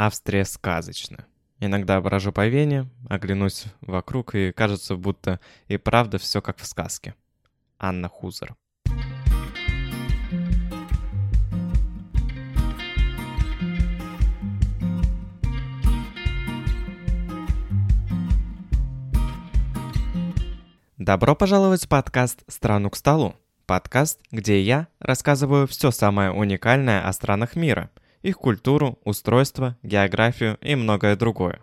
Австрия сказочна. Иногда брожу по Вене, оглянусь вокруг, и кажется, будто и правда все как в сказке. Анна Хузер. Добро пожаловать в подкаст «Страну к столу». Подкаст, где я рассказываю все самое уникальное о странах мира – их культуру, устройство, географию и многое другое.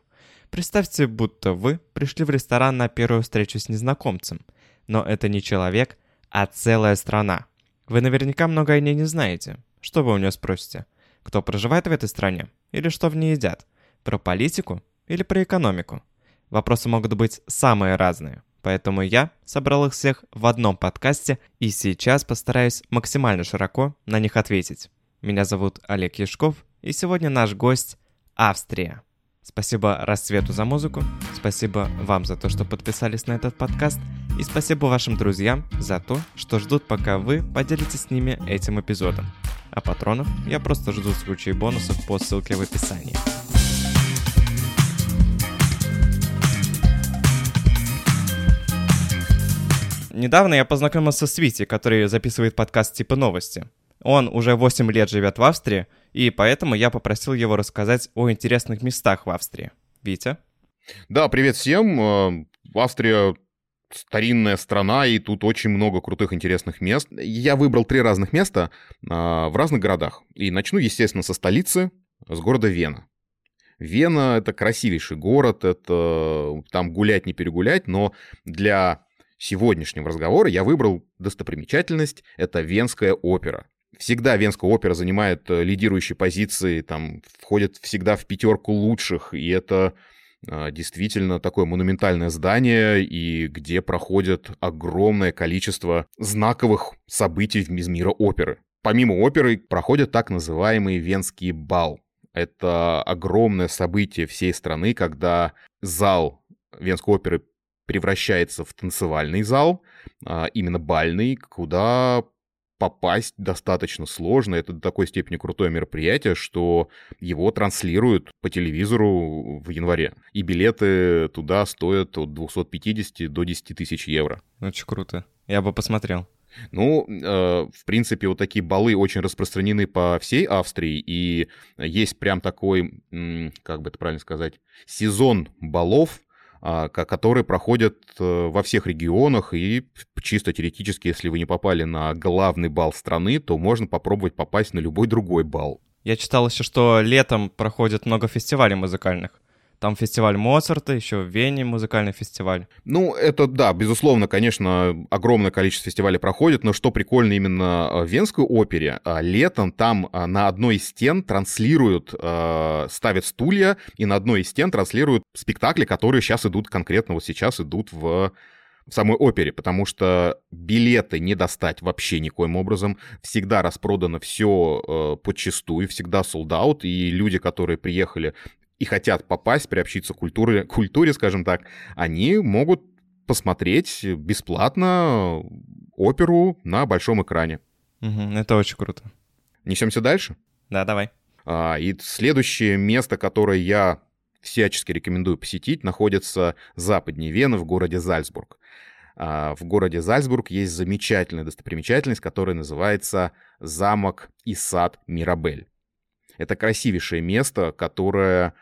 Представьте, будто вы пришли в ресторан на первую встречу с незнакомцем. Но это не человек, а целая страна. Вы наверняка много о ней не знаете. Что вы у нее спросите? Кто проживает в этой стране? Или что в ней едят? Про политику? Или про экономику? Вопросы могут быть самые разные. Поэтому я собрал их всех в одном подкасте и сейчас постараюсь максимально широко на них ответить. Меня зовут Олег Яшков, и сегодня наш гость – Австрия. Спасибо Рассвету за музыку, спасибо вам за то, что подписались на этот подкаст, и спасибо вашим друзьям за то, что ждут, пока вы поделитесь с ними этим эпизодом. А патронов я просто жду в случае бонусов по ссылке в описании. Недавно я познакомился с Вити, который записывает подкаст типа новости. Он уже 8 лет живет в Австрии, и поэтому я попросил его рассказать о интересных местах в Австрии. Витя? Да, привет всем. Э, Австрия старинная страна, и тут очень много крутых, интересных мест. Я выбрал три разных места а, в разных городах. И начну, естественно, со столицы, с города Вена. Вена — это красивейший город, это там гулять не перегулять, но для сегодняшнего разговора я выбрал достопримечательность — это Венская опера. Всегда Венская опера занимает э, лидирующие позиции, там входит всегда в пятерку лучших, и это а, действительно такое монументальное здание, и где проходит огромное количество знаковых событий из мира оперы. Помимо оперы проходит так называемый Венский бал. Это огромное событие всей страны, когда зал Венской оперы превращается в танцевальный зал, а, именно бальный, куда попасть достаточно сложно. Это до такой степени крутое мероприятие, что его транслируют по телевизору в январе. И билеты туда стоят от 250 до 10 тысяч евро. Очень круто. Я бы посмотрел. Ну, э, в принципе, вот такие балы очень распространены по всей Австрии, и есть прям такой, как бы это правильно сказать, сезон балов, которые проходят э, во всех регионах, и чисто теоретически, если вы не попали на главный бал страны, то можно попробовать попасть на любой другой бал. Я читал еще, что летом проходит много фестивалей музыкальных. Там фестиваль Моцарта, еще в Вене музыкальный фестиваль. Ну, это да, безусловно, конечно, огромное количество фестивалей проходит, но что прикольно именно в Венской опере, а, летом там а, на одной из стен транслируют, ставят стулья, и на одной из стен транслируют спектакли, которые сейчас идут, конкретно вот сейчас идут в в самой опере, потому что билеты не достать вообще никоим образом. Всегда распродано все э, подчастую, всегда sold out, и люди, которые приехали и хотят попасть, приобщиться к культуре, культуре, скажем так, они могут посмотреть бесплатно оперу на большом экране. Угу, это очень круто. Несемся дальше? Да, давай. А, и следующее место, которое я всячески рекомендую посетить, находится западнее Вены, в городе Зальцбург. А, в городе Зальцбург есть замечательная достопримечательность, которая называется замок и сад Мирабель. Это красивейшее место, которое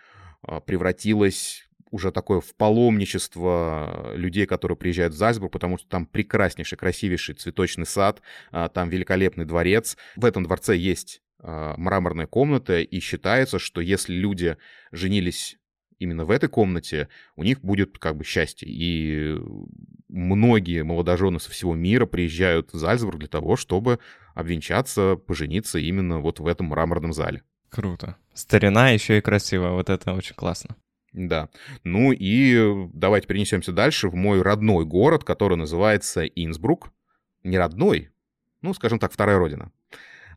превратилось уже такое в паломничество людей, которые приезжают в Зальцбург, потому что там прекраснейший, красивейший цветочный сад, а, там великолепный дворец. В этом дворце есть а, мраморная комната, и считается, что если люди женились именно в этой комнате, у них будет как бы счастье. И многие молодожены со всего мира приезжают в Зальцбург для того, чтобы обвенчаться, пожениться именно вот в этом мраморном зале. Круто. Старина еще и красиво. Вот это очень классно. Да. Ну и давайте перенесемся дальше в мой родной город, который называется Инсбрук. Не родной, ну, скажем так, вторая родина.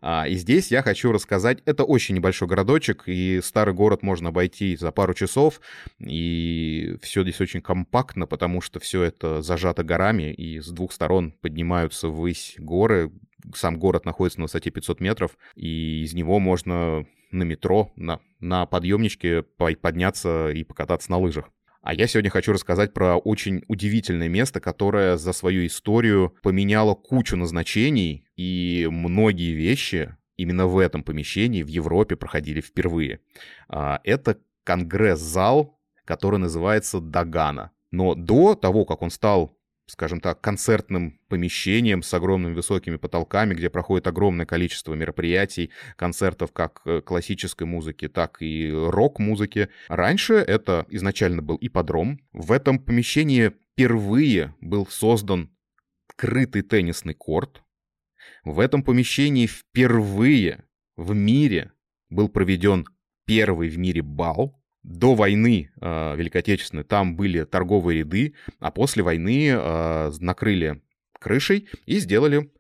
А, и здесь я хочу рассказать, это очень небольшой городочек, и старый город можно обойти за пару часов, и все здесь очень компактно, потому что все это зажато горами, и с двух сторон поднимаются ввысь горы, сам город находится на высоте 500 метров, и из него можно на метро, на, на подъемничке подняться и покататься на лыжах. А я сегодня хочу рассказать про очень удивительное место, которое за свою историю поменяло кучу назначений, и многие вещи именно в этом помещении в Европе проходили впервые. А, это конгресс-зал, который называется Дагана. Но до того, как он стал скажем так, концертным помещением с огромными высокими потолками, где проходит огромное количество мероприятий, концертов как э, классической музыки, так и рок-музыки. Раньше это изначально был ипподром. В этом помещении впервые был создан крытый теннисный корт. В этом помещении впервые в мире был проведен первый в мире бал до войны э, Великой Отечественной там были торговые ряды, а после войны э, накрыли крышей и сделали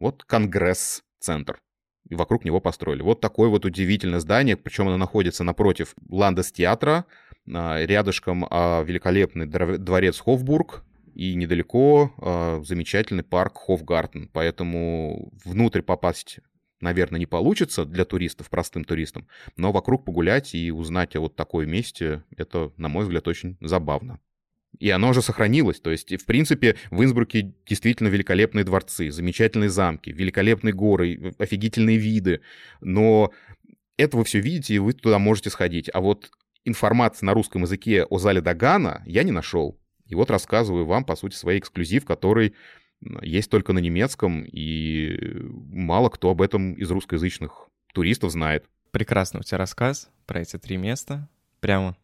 вот конгресс-центр. И вокруг него построили. Вот такое вот удивительное здание, причем оно находится напротив Ландес-театра, э, рядышком э, великолепный дворец Хофбург, и недалеко э, замечательный парк Хофгартен. Поэтому внутрь попасть наверное, не получится для туристов, простым туристам, но вокруг погулять и узнать о вот такой месте, это, на мой взгляд, очень забавно. И оно же сохранилось. То есть, в принципе, в Инсбруке действительно великолепные дворцы, замечательные замки, великолепные горы, офигительные виды. Но это вы все видите, и вы туда можете сходить. А вот информации на русском языке о зале Дагана я не нашел. И вот рассказываю вам, по сути, свой эксклюзив, который есть только на немецком, и мало кто об этом из русскоязычных туристов знает. Прекрасно у тебя рассказ про эти три места. Прямо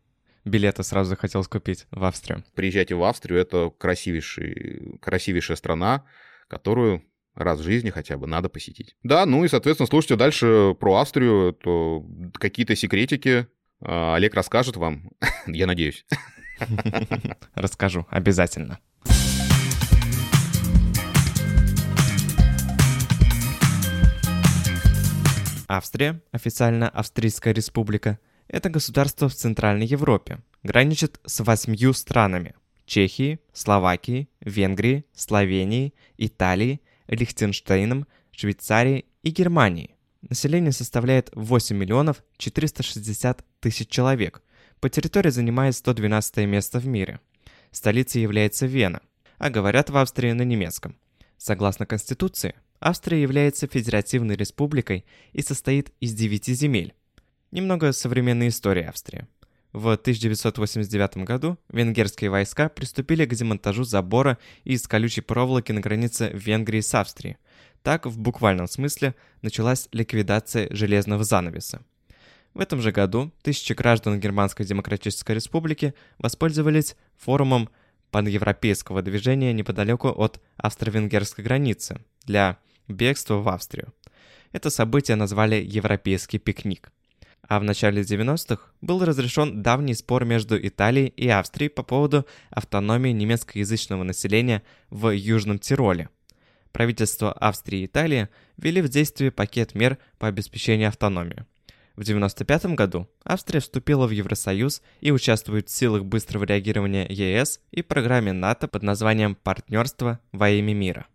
билеты сразу захотелось купить в Австрию. Приезжайте в Австрию, это красивейший, красивейшая страна, которую раз в жизни хотя бы надо посетить. Да, ну и, соответственно, слушайте дальше про Австрию, то какие-то секретики а, Олег расскажет вам, я надеюсь. Расскажу, обязательно. Австрия, официально Австрийская республика, это государство в Центральной Европе, граничит с восьмью странами – Чехией, Словакией, Венгрией, Словенией, Италией, Лихтенштейном, Швейцарией и Германией. Население составляет 8 миллионов 460 тысяч человек. По территории занимает 112 место в мире. Столицей является Вена, а говорят в Австрии на немецком. Согласно Конституции, Австрия является федеративной республикой и состоит из девяти земель. Немного современной истории Австрии. В 1989 году венгерские войска приступили к демонтажу забора из колючей проволоки на границе Венгрии с Австрией. Так, в буквальном смысле, началась ликвидация железного занавеса. В этом же году тысячи граждан Германской Демократической Республики воспользовались форумом паневропейского движения неподалеку от австро-венгерской границы для бегство в Австрию. Это событие назвали «Европейский пикник». А в начале 90-х был разрешен давний спор между Италией и Австрией по поводу автономии немецкоязычного населения в Южном Тироле. Правительство Австрии и Италии ввели в действие пакет мер по обеспечению автономии. В 1995 году Австрия вступила в Евросоюз и участвует в силах быстрого реагирования ЕС и программе НАТО под названием «Партнерство во имя мира».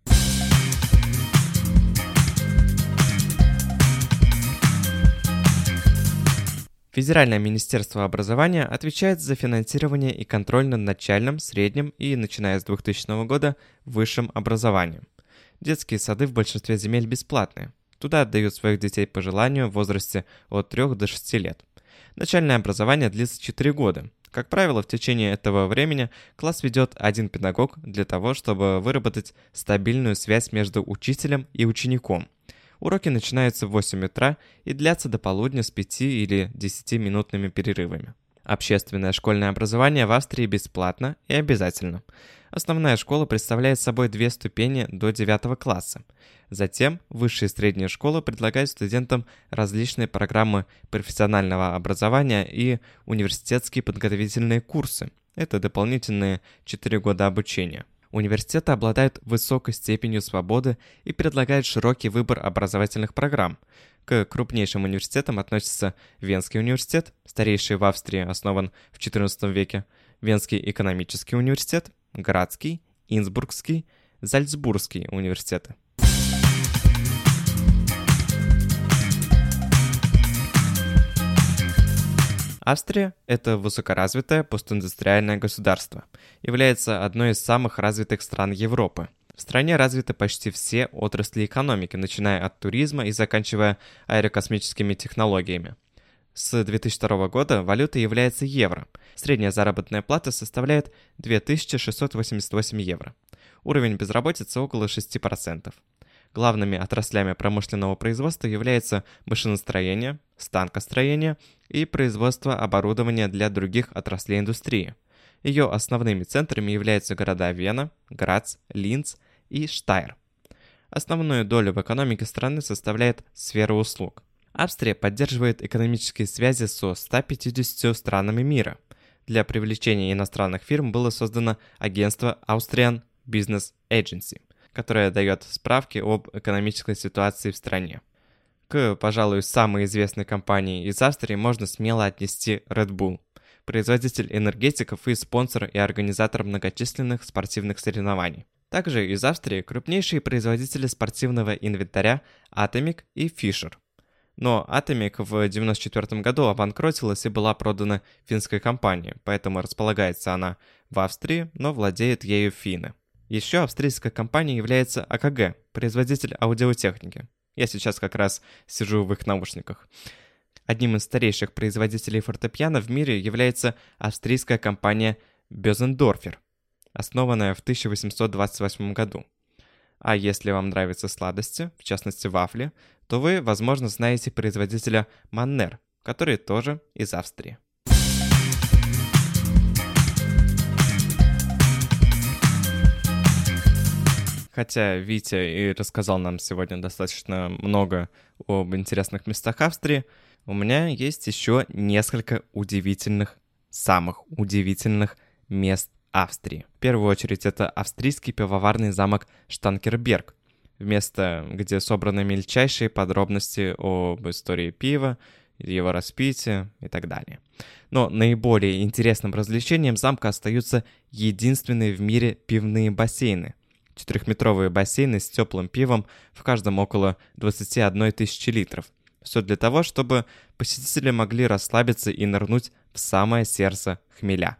Федеральное министерство образования отвечает за финансирование и контроль над начальным, средним и, начиная с 2000 года, высшим образованием. Детские сады в большинстве земель бесплатные. Туда отдают своих детей по желанию в возрасте от 3 до 6 лет. Начальное образование длится 4 года. Как правило, в течение этого времени класс ведет один педагог для того, чтобы выработать стабильную связь между учителем и учеником – Уроки начинаются в 8 утра и длятся до полудня с 5 или 10-минутными перерывами. Общественное школьное образование в Австрии бесплатно и обязательно. Основная школа представляет собой две ступени до 9 класса. Затем высшие и средние школы предлагают студентам различные программы профессионального образования и университетские подготовительные курсы. Это дополнительные 4 года обучения. Университеты обладают высокой степенью свободы и предлагают широкий выбор образовательных программ. К крупнейшим университетам относятся Венский университет, старейший в Австрии, основан в XIV веке, Венский экономический университет, Градский, Инсбургский, Зальцбургский университеты. Австрия – это высокоразвитое постиндустриальное государство, является одной из самых развитых стран Европы. В стране развиты почти все отрасли экономики, начиная от туризма и заканчивая аэрокосмическими технологиями. С 2002 года валютой является евро. Средняя заработная плата составляет 2688 евро. Уровень безработицы около 6%. Главными отраслями промышленного производства являются машиностроение, станкостроение и производство оборудования для других отраслей индустрии. Ее основными центрами являются города Вена, Грац, Линц и Штайр. Основную долю в экономике страны составляет сфера услуг. Австрия поддерживает экономические связи со 150 странами мира. Для привлечения иностранных фирм было создано агентство Austrian Business Agency – которая дает справки об экономической ситуации в стране. К, пожалуй, самой известной компании из Австрии можно смело отнести Red Bull, производитель энергетиков и спонсор и организатор многочисленных спортивных соревнований. Также из Австрии крупнейшие производители спортивного инвентаря Atomic и Fisher. Но Atomic в 1994 году обанкротилась и была продана финской компании, поэтому располагается она в Австрии, но владеют ею финны. Еще австрийская компания является АКГ, производитель аудиотехники. Я сейчас как раз сижу в их наушниках. Одним из старейших производителей фортепиано в мире является австрийская компания Бёзендорфер, основанная в 1828 году. А если вам нравятся сладости, в частности вафли, то вы, возможно, знаете производителя Маннер, который тоже из Австрии. Хотя Витя и рассказал нам сегодня достаточно много об интересных местах Австрии, у меня есть еще несколько удивительных, самых удивительных мест Австрии. В первую очередь это австрийский пивоварный замок Штанкерберг, место, где собраны мельчайшие подробности об истории пива, его распития и так далее. Но наиболее интересным развлечением замка остаются единственные в мире пивные бассейны – Четырехметровые бассейны с теплым пивом, в каждом около 21 тысячи литров. Все для того, чтобы посетители могли расслабиться и нырнуть в самое сердце хмеля.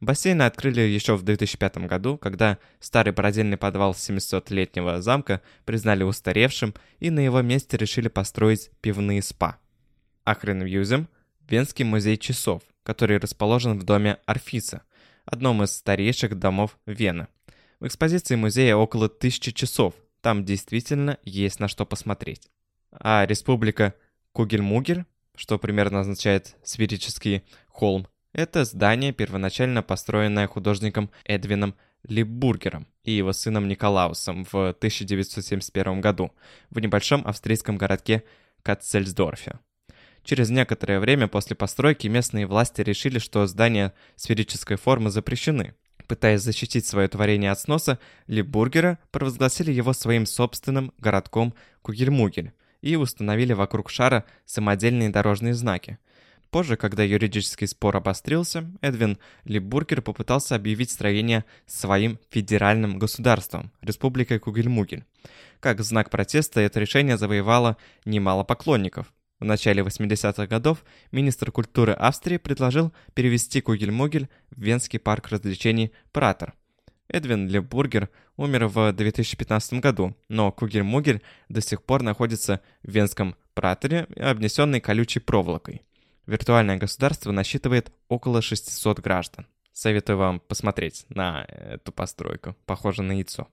Бассейны открыли еще в 2005 году, когда старый пародельный подвал 700-летнего замка признали устаревшим и на его месте решили построить пивные спа. Ахренвьюзем – Венский музей часов, который расположен в доме Орфица, одном из старейших домов Вены. В экспозиции музея около тысячи часов. Там действительно есть на что посмотреть. А республика Кугельмугер, что примерно означает «сферический холм», это здание, первоначально построенное художником Эдвином Либбургером и его сыном Николаусом в 1971 году в небольшом австрийском городке Катцельсдорфе. Через некоторое время после постройки местные власти решили, что здания сферической формы запрещены, Пытаясь защитить свое творение от сноса, Либургера провозгласили его своим собственным городком Кугельмугель и установили вокруг шара самодельные дорожные знаки. Позже, когда юридический спор обострился, Эдвин Либургер попытался объявить строение своим федеральным государством – Республикой Кугельмугель. Как знак протеста это решение завоевало немало поклонников. В начале 80-х годов министр культуры Австрии предложил перевести Кугельмугель в Венский парк развлечений «Пратер». Эдвин Лебургер умер в 2015 году, но Кугельмугель до сих пор находится в Венском Пратере, обнесенный колючей проволокой. Виртуальное государство насчитывает около 600 граждан. Советую вам посмотреть на эту постройку, похоже на яйцо.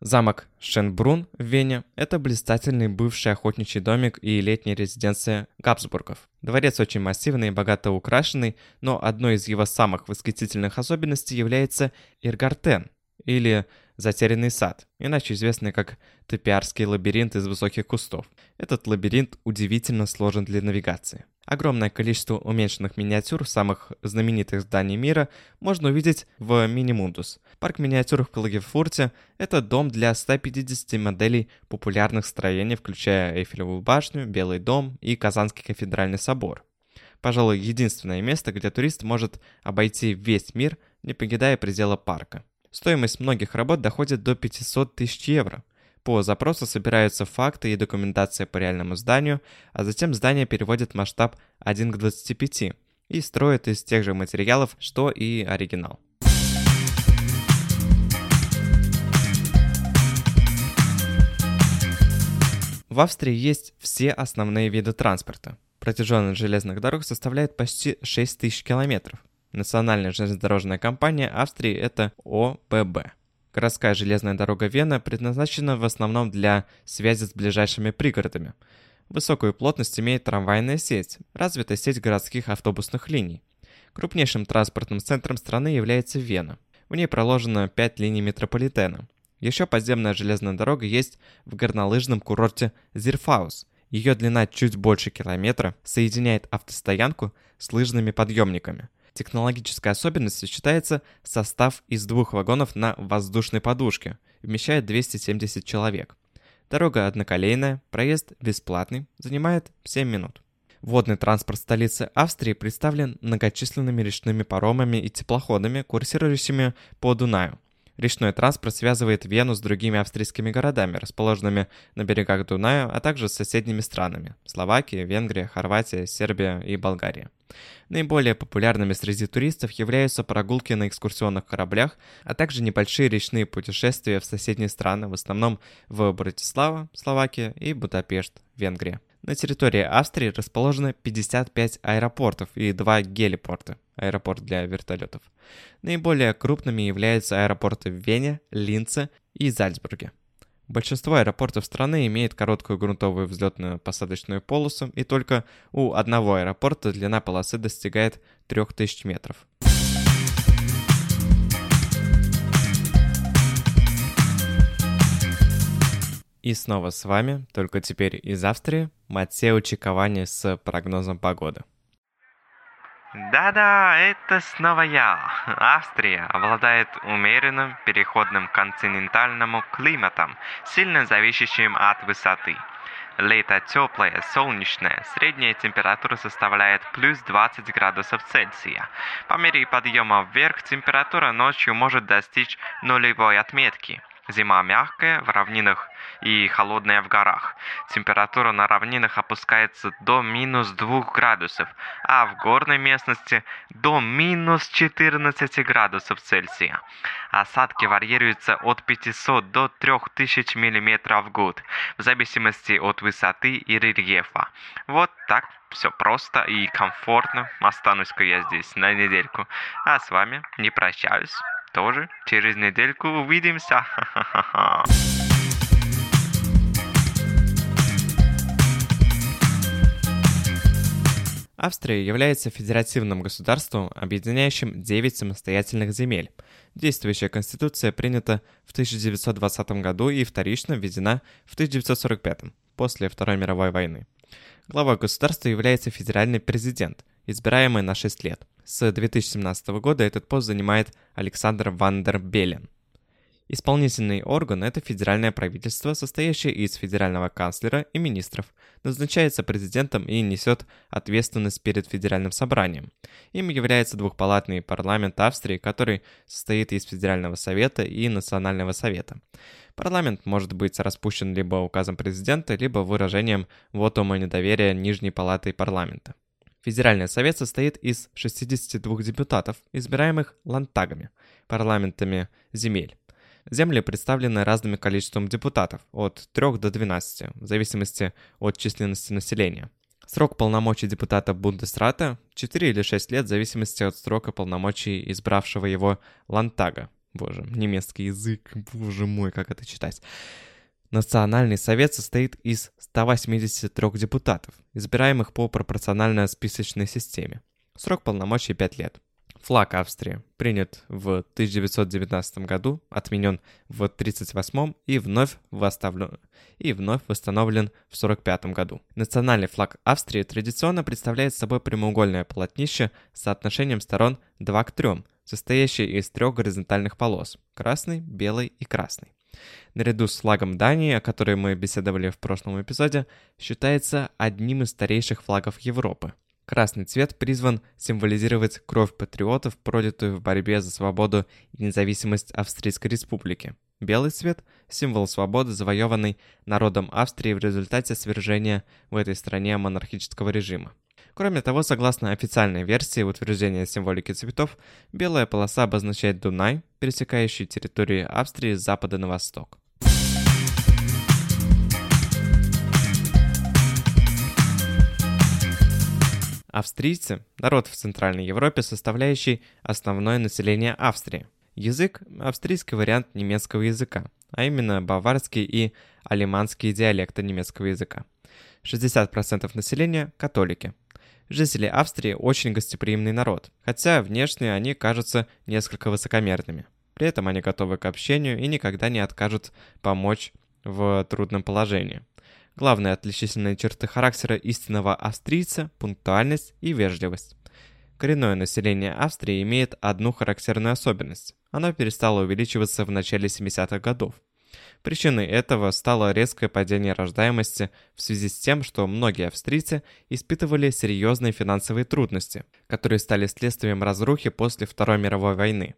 Замок Шенбрун в Вене – это блистательный бывший охотничий домик и летняя резиденция Габсбургов. Дворец очень массивный и богато украшенный, но одной из его самых восхитительных особенностей является Иргартен, или Затерянный сад, иначе известный как Топиарский лабиринт из высоких кустов. Этот лабиринт удивительно сложен для навигации. Огромное количество уменьшенных миниатюр самых знаменитых зданий мира можно увидеть в Минимундус. Парк миниатюр в Калагерфурте – это дом для 150 моделей популярных строений, включая Эйфелевую башню, Белый дом и Казанский кафедральный собор. Пожалуй, единственное место, где турист может обойти весь мир, не покидая предела парка. Стоимость многих работ доходит до 500 тысяч евро. По запросу собираются факты и документация по реальному зданию, а затем здание переводит масштаб 1 к 25, и строят из тех же материалов, что и оригинал. В Австрии есть все основные виды транспорта. Протяженность железных дорог составляет почти 6 тысяч километров. Национальная железнодорожная компания Австрии – это ОББ. Городская железная дорога Вена предназначена в основном для связи с ближайшими пригородами. Высокую плотность имеет трамвайная сеть, развитая сеть городских автобусных линий. Крупнейшим транспортным центром страны является Вена. В ней проложено 5 линий метрополитена. Еще подземная железная дорога есть в горнолыжном курорте Зирфаус. Ее длина чуть больше километра соединяет автостоянку с лыжными подъемниками. Технологической особенностью считается состав из двух вагонов на воздушной подушке, вмещает 270 человек. Дорога одноколейная, проезд бесплатный, занимает 7 минут. Водный транспорт столицы Австрии представлен многочисленными речными паромами и теплоходами, курсирующими по Дунаю. Речной транспорт связывает Вену с другими австрийскими городами, расположенными на берегах Дуная, а также с соседними странами – Словакия, Венгрия, Хорватия, Сербия и Болгария. Наиболее популярными среди туристов являются прогулки на экскурсионных кораблях, а также небольшие речные путешествия в соседние страны, в основном в Братислава, Словакия и Будапешт, Венгрия. На территории Австрии расположено 55 аэропортов и 2 гелипорта, аэропорт для вертолетов. Наиболее крупными являются аэропорты в Вене, Линце и Зальцбурге. Большинство аэропортов страны имеют короткую грунтовую взлетную посадочную полосу, и только у одного аэропорта длина полосы достигает 3000 метров. И снова с вами, только теперь из Австрии, Матео Чиковани с прогнозом погоды. Да-да, это снова я. Австрия обладает умеренным переходным к континентальному климатом, сильно зависящим от высоты. Лето теплое, солнечное, средняя температура составляет плюс 20 градусов Цельсия. По мере подъема вверх температура ночью может достичь нулевой отметки. Зима мягкая, в равнинах и холодная в горах. Температура на равнинах опускается до минус 2 градусов, а в горной местности до минус 14 градусов Цельсия. Осадки варьируются от 500 до 3000 мм в год, в зависимости от высоты и рельефа. Вот так все просто и комфортно. Останусь-ка я здесь на недельку. А с вами не прощаюсь тоже через недельку увидимся. Австрия является федеративным государством, объединяющим 9 самостоятельных земель. Действующая конституция принята в 1920 году и вторично введена в 1945, после Второй мировой войны. Главой государства является федеральный президент, избираемый на 6 лет. С 2017 года этот пост занимает Александр Вандербелен. Исполнительный орган – это федеральное правительство, состоящее из федерального канцлера и министров, назначается президентом и несет ответственность перед федеральным собранием. Им является двухпалатный парламент Австрии, который состоит из федерального совета и национального совета. Парламент может быть распущен либо указом президента, либо выражением вотума недоверия Нижней палаты парламента. Федеральный совет состоит из 62 депутатов, избираемых лантагами, парламентами земель. Земли представлены разным количеством депутатов, от 3 до 12, в зависимости от численности населения. Срок полномочий депутата Бундесрата – 4 или 6 лет в зависимости от срока полномочий избравшего его Лантага. Боже, немецкий язык, боже мой, как это читать. Национальный совет состоит из 183 депутатов, избираемых по пропорциональной списочной системе. Срок полномочий 5 лет. Флаг Австрии принят в 1919 году, отменен в 1938 и вновь, восставлен... и вновь восстановлен в 1945 году. Национальный флаг Австрии традиционно представляет собой прямоугольное полотнище с соотношением сторон 2 к 3, состоящее из трех горизонтальных полос – красный, белый и красный наряду с флагом Дании, о которой мы беседовали в прошлом эпизоде, считается одним из старейших флагов Европы. Красный цвет призван символизировать кровь патриотов, пролитую в борьбе за свободу и независимость Австрийской Республики. Белый цвет – символ свободы, завоеванный народом Австрии в результате свержения в этой стране монархического режима. Кроме того, согласно официальной версии утверждения символики цветов, белая полоса обозначает Дунай, пересекающий территорию Австрии с запада на восток. Австрийцы – народ в Центральной Европе, составляющий основное население Австрии. Язык – австрийский вариант немецкого языка, а именно баварский и алиманские диалекты немецкого языка. 60% населения – католики. Жители Австрии очень гостеприимный народ, хотя внешне они кажутся несколько высокомерными. При этом они готовы к общению и никогда не откажут помочь в трудном положении. Главные отличительные черты характера истинного австрийца – пунктуальность и вежливость. Коренное население Австрии имеет одну характерную особенность. Оно перестало увеличиваться в начале 70-х годов. Причиной этого стало резкое падение рождаемости в связи с тем, что многие австрийцы испытывали серьезные финансовые трудности, которые стали следствием разрухи после Второй мировой войны.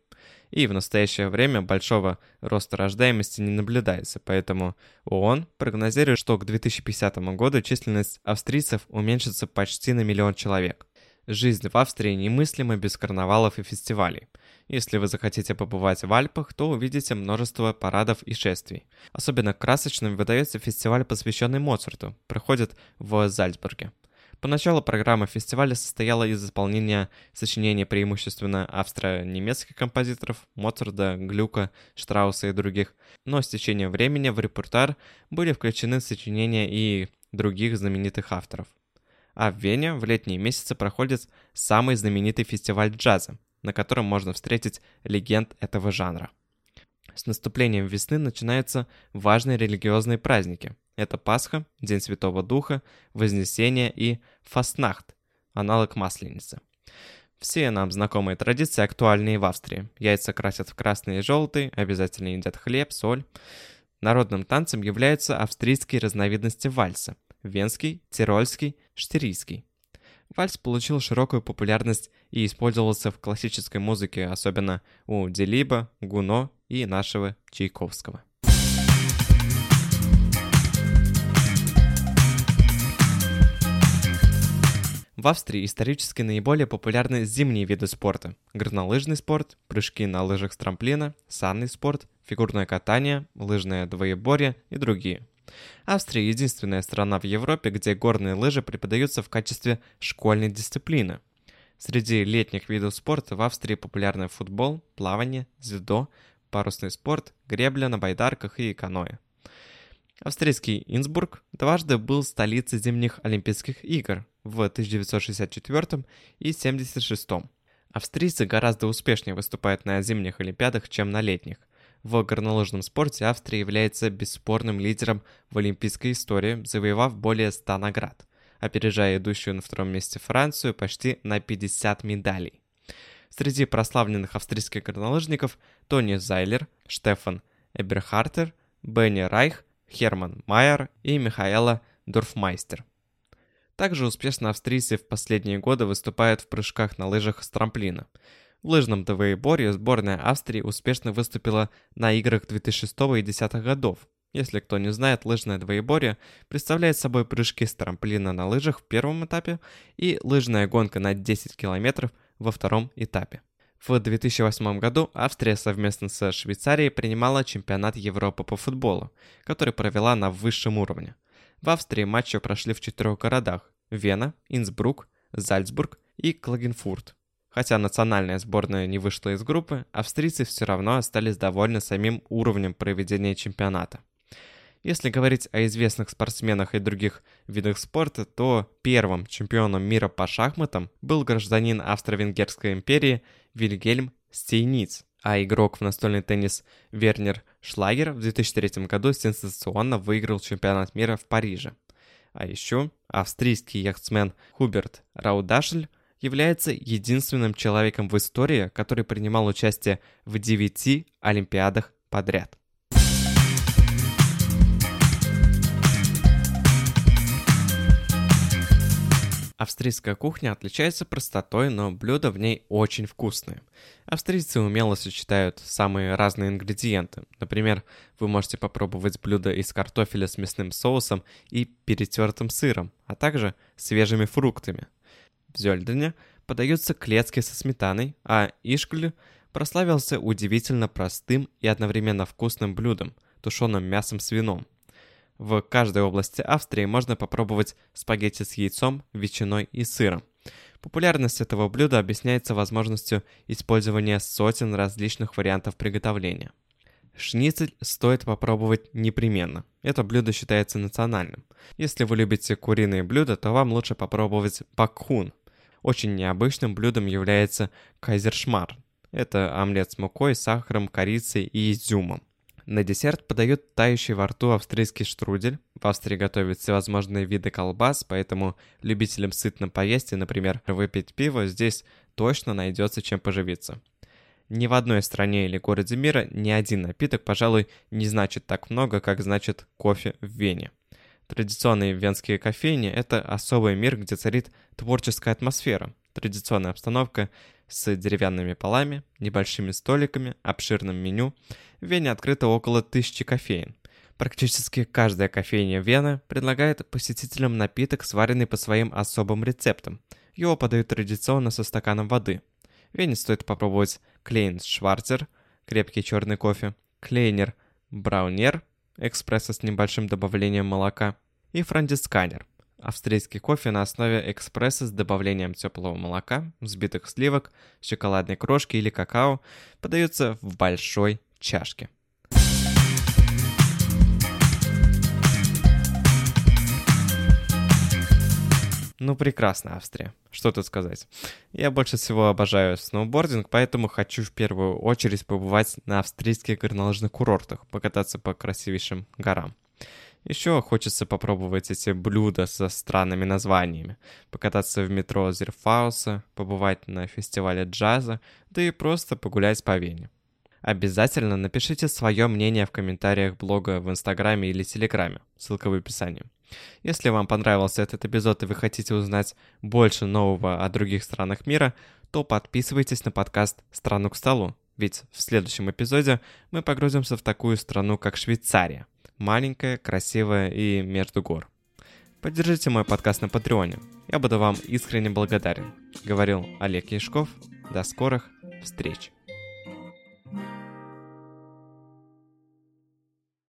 И в настоящее время большого роста рождаемости не наблюдается, поэтому ООН прогнозирует, что к 2050 году численность австрийцев уменьшится почти на миллион человек. Жизнь в Австрии немыслима без карнавалов и фестивалей. Если вы захотите побывать в Альпах, то увидите множество парадов и шествий. Особенно красочным выдается фестиваль, посвященный Моцарту, проходит в Зальцбурге. Поначалу программа фестиваля состояла из исполнения сочинений преимущественно австро-немецких композиторов Моцарта, Глюка, Штрауса и других, но с течением времени в репертуар были включены сочинения и других знаменитых авторов. А в Вене в летние месяцы проходит самый знаменитый фестиваль джаза, на котором можно встретить легенд этого жанра. С наступлением весны начинаются важные религиозные праздники. Это Пасха, День Святого Духа, Вознесение и Фастнахт, аналог Масленицы. Все нам знакомые традиции актуальны и в Австрии. Яйца красят в красный и желтый, обязательно едят хлеб, соль. Народным танцем являются австрийские разновидности вальса – венский, тирольский, штирийский. Вальс получил широкую популярность и использовался в классической музыке, особенно у Делиба, Гуно и нашего Чайковского. В Австрии исторически наиболее популярны зимние виды спорта. Горнолыжный спорт, прыжки на лыжах с трамплина, санный спорт, фигурное катание, лыжное двоеборье и другие. Австрия – единственная страна в Европе, где горные лыжи преподаются в качестве школьной дисциплины. Среди летних видов спорта в Австрии популярны футбол, плавание, дзюдо, парусный спорт, гребля на байдарках и каноэ. Австрийский Инсбург дважды был столицей зимних Олимпийских игр в 1964 и 1976. Австрийцы гораздо успешнее выступают на зимних Олимпиадах, чем на летних. В горнолыжном спорте Австрия является бесспорным лидером в олимпийской истории, завоевав более 100 наград, опережая идущую на втором месте Францию почти на 50 медалей. Среди прославленных австрийских горнолыжников Тони Зайлер, Штефан Эберхартер, Бенни Райх, Херман Майер и Михаэла Дорфмайстер. Также успешно австрийцы в последние годы выступают в прыжках на лыжах с трамплина – в лыжном двоеборье сборная Австрии успешно выступила на играх 2006 и 2010 годов. Если кто не знает, лыжное двоеборье представляет собой прыжки с трамплина на лыжах в первом этапе и лыжная гонка на 10 километров во втором этапе. В 2008 году Австрия совместно со Швейцарией принимала чемпионат Европы по футболу, который провела на высшем уровне. В Австрии матчи прошли в четырех городах – Вена, Инсбрук, Зальцбург и Клагенфурт. Хотя национальная сборная не вышла из группы, австрийцы все равно остались довольны самим уровнем проведения чемпионата. Если говорить о известных спортсменах и других видах спорта, то первым чемпионом мира по шахматам был гражданин Австро-Венгерской империи Вильгельм Стейниц, а игрок в настольный теннис Вернер Шлагер в 2003 году сенсационно выиграл чемпионат мира в Париже. А еще австрийский яхтсмен Хуберт Раудашль является единственным человеком в истории, который принимал участие в девяти Олимпиадах подряд. Австрийская кухня отличается простотой, но блюда в ней очень вкусные. Австрийцы умело сочетают самые разные ингредиенты. Например, вы можете попробовать блюдо из картофеля с мясным соусом и перетертым сыром, а также свежими фруктами – Зёльдене подаются клетки со сметаной, а Ишкль прославился удивительно простым и одновременно вкусным блюдом – тушеным мясом с вином. В каждой области Австрии можно попробовать спагетти с яйцом, ветчиной и сыром. Популярность этого блюда объясняется возможностью использования сотен различных вариантов приготовления. Шницель стоит попробовать непременно. Это блюдо считается национальным. Если вы любите куриные блюда, то вам лучше попробовать бакхун. Очень необычным блюдом является кайзершмар. Это омлет с мукой, сахаром, корицей и изюмом. На десерт подают тающий во рту австрийский штрудель. В Австрии готовят всевозможные виды колбас, поэтому любителям сытно поесть и, например, выпить пиво здесь точно найдется чем поживиться. Ни в одной стране или городе мира ни один напиток, пожалуй, не значит так много, как значит кофе в Вене. Традиционные венские кофейни – это особый мир, где царит творческая атмосфера, традиционная обстановка с деревянными полами, небольшими столиками, обширным меню. В Вене открыто около тысячи кофеин. Практически каждая кофейня Вены предлагает посетителям напиток, сваренный по своим особым рецептам. Его подают традиционно со стаканом воды. В Вене стоит попробовать Клейн Шварцер, крепкий черный кофе, Клейнер Браунер, экспресса с небольшим добавлением молока, и Франдисканер, Австрийский кофе на основе экспресса с добавлением теплого молока, взбитых сливок, шоколадной крошки или какао подается в большой чашке. Ну, прекрасно, Австрия. Что тут сказать? Я больше всего обожаю сноубординг, поэтому хочу в первую очередь побывать на австрийских горнолыжных курортах, покататься по красивейшим горам. Еще хочется попробовать эти блюда со странными названиями, покататься в метро Зерфауса, побывать на фестивале джаза, да и просто погулять по Вене. Обязательно напишите свое мнение в комментариях блога в Инстаграме или Телеграме, ссылка в описании. Если вам понравился этот эпизод и вы хотите узнать больше нового о других странах мира, то подписывайтесь на подкаст «Страну к столу», ведь в следующем эпизоде мы погрузимся в такую страну, как Швейцария – маленькая, красивая и между гор. Поддержите мой подкаст на Патреоне. Я буду вам искренне благодарен. Говорил Олег Яшков. До скорых встреч.